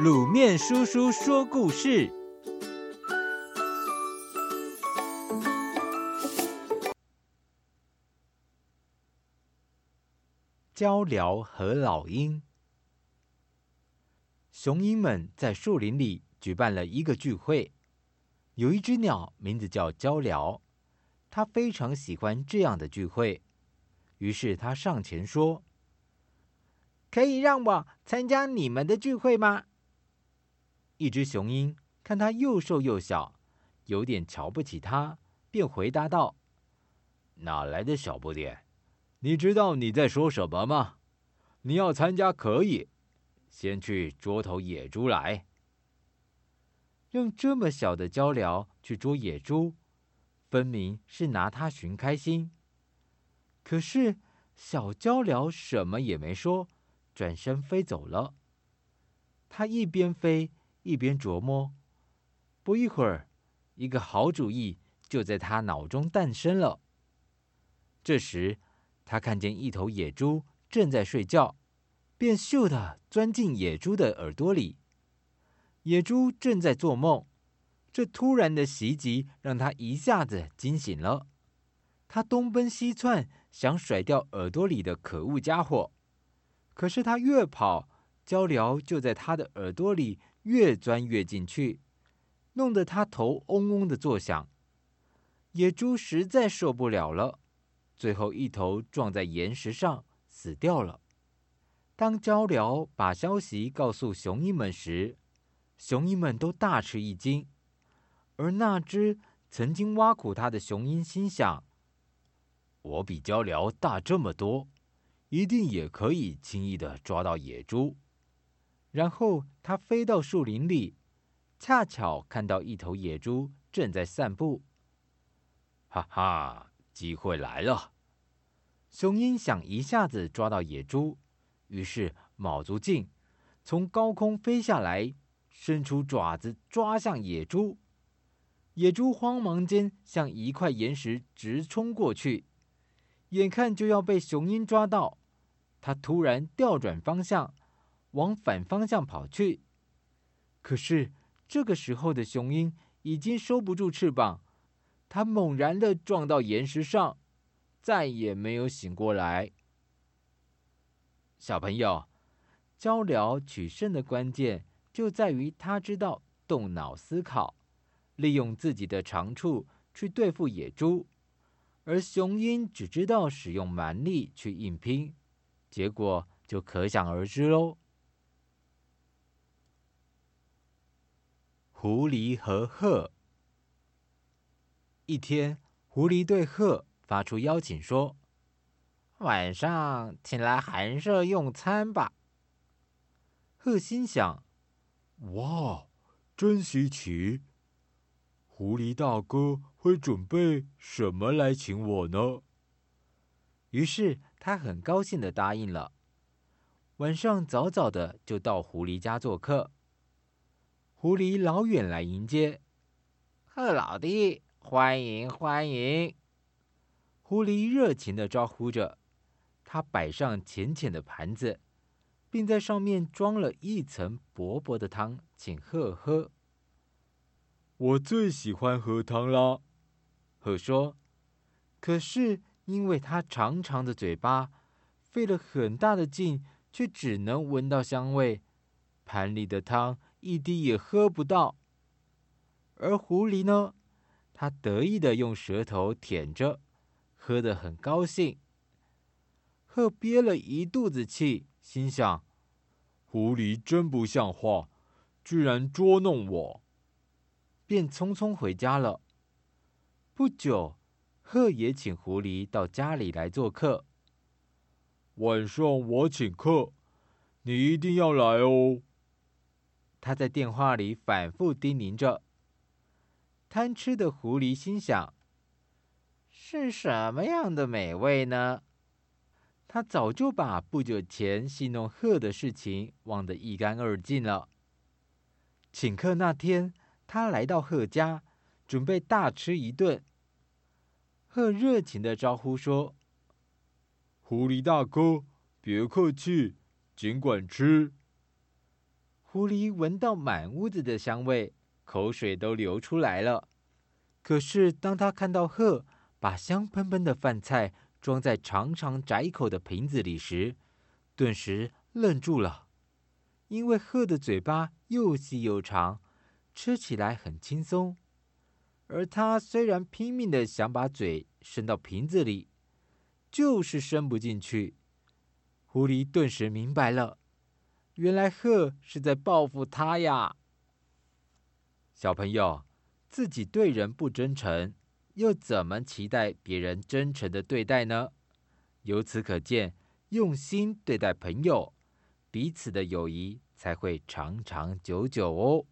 卤面叔叔说故事：鹌鶹和老鹰。雄鹰们在树林里举办了一个聚会。有一只鸟，名字叫鹌鶹，它非常喜欢这样的聚会，于是它上前说：“可以让我参加你们的聚会吗？”一只雄鹰看它又瘦又小，有点瞧不起它，便回答道：“哪来的小不点？你知道你在说什么吗？你要参加可以，先去捉头野猪来。用这么小的鹪鹩去捉野猪，分明是拿它寻开心。可是小鹪鹩什么也没说，转身飞走了。它一边飞。一边琢磨，不一会儿，一个好主意就在他脑中诞生了。这时，他看见一头野猪正在睡觉，便咻地钻进野猪的耳朵里。野猪正在做梦，这突然的袭击让他一下子惊醒了。他东奔西窜，想甩掉耳朵里的可恶家伙，可是他越跑，鹌鶹就在他的耳朵里。越钻越进去，弄得他头嗡嗡的作响。野猪实在受不了了，最后一头撞在岩石上死掉了。当鹌鶹把消息告诉雄鹰们时，雄鹰们都大吃一惊。而那只曾经挖苦他的雄鹰心想：“我比鹌鶹大这么多，一定也可以轻易的抓到野猪。”然后它飞到树林里，恰巧看到一头野猪正在散步。哈哈，机会来了！雄鹰想一下子抓到野猪，于是卯足劲，从高空飞下来，伸出爪子抓向野猪。野猪慌忙间向一块岩石直冲过去，眼看就要被雄鹰抓到，它突然调转方向。往反方向跑去，可是这个时候的雄鹰已经收不住翅膀，它猛然的撞到岩石上，再也没有醒过来。小朋友，交流取胜的关键就在于他知道动脑思考，利用自己的长处去对付野猪，而雄鹰只知道使用蛮力去硬拼，结果就可想而知喽。狐狸和鹤。一天，狐狸对鹤发出邀请说：“晚上请来寒舍用餐吧。”鹤心想：“哇，真稀奇！狐狸大哥会准备什么来请我呢？”于是他很高兴的答应了。晚上早早的就到狐狸家做客。狐狸老远来迎接，贺老弟，欢迎欢迎！狐狸热情地招呼着，他摆上浅浅的盘子，并在上面装了一层薄薄的汤，请鹤喝。我最喜欢喝汤啦，鹤说。可是因为他长长的嘴巴，费了很大的劲，却只能闻到香味，盘里的汤。一滴也喝不到，而狐狸呢？它得意地用舌头舔着，喝得很高兴。鹤憋了一肚子气，心想：狐狸真不像话，居然捉弄我，便匆匆回家了。不久，鹤也请狐狸到家里来做客。晚上我请客，你一定要来哦。他在电话里反复叮咛着。贪吃的狐狸心想：“是什么样的美味呢？”他早就把不久前戏弄鹤的事情忘得一干二净了。请客那天，他来到鹤家，准备大吃一顿。鹤热情的招呼说：“狐狸大哥，别客气，尽管吃。”狐狸闻到满屋子的香味，口水都流出来了。可是，当他看到鹤把香喷喷的饭菜装在长长窄口的瓶子里时，顿时愣住了。因为鹤的嘴巴又细又长，吃起来很轻松，而他虽然拼命的想把嘴伸到瓶子里，就是伸不进去。狐狸顿时明白了。原来鹤是在报复他呀！小朋友，自己对人不真诚，又怎么期待别人真诚的对待呢？由此可见，用心对待朋友，彼此的友谊才会长长久久哦。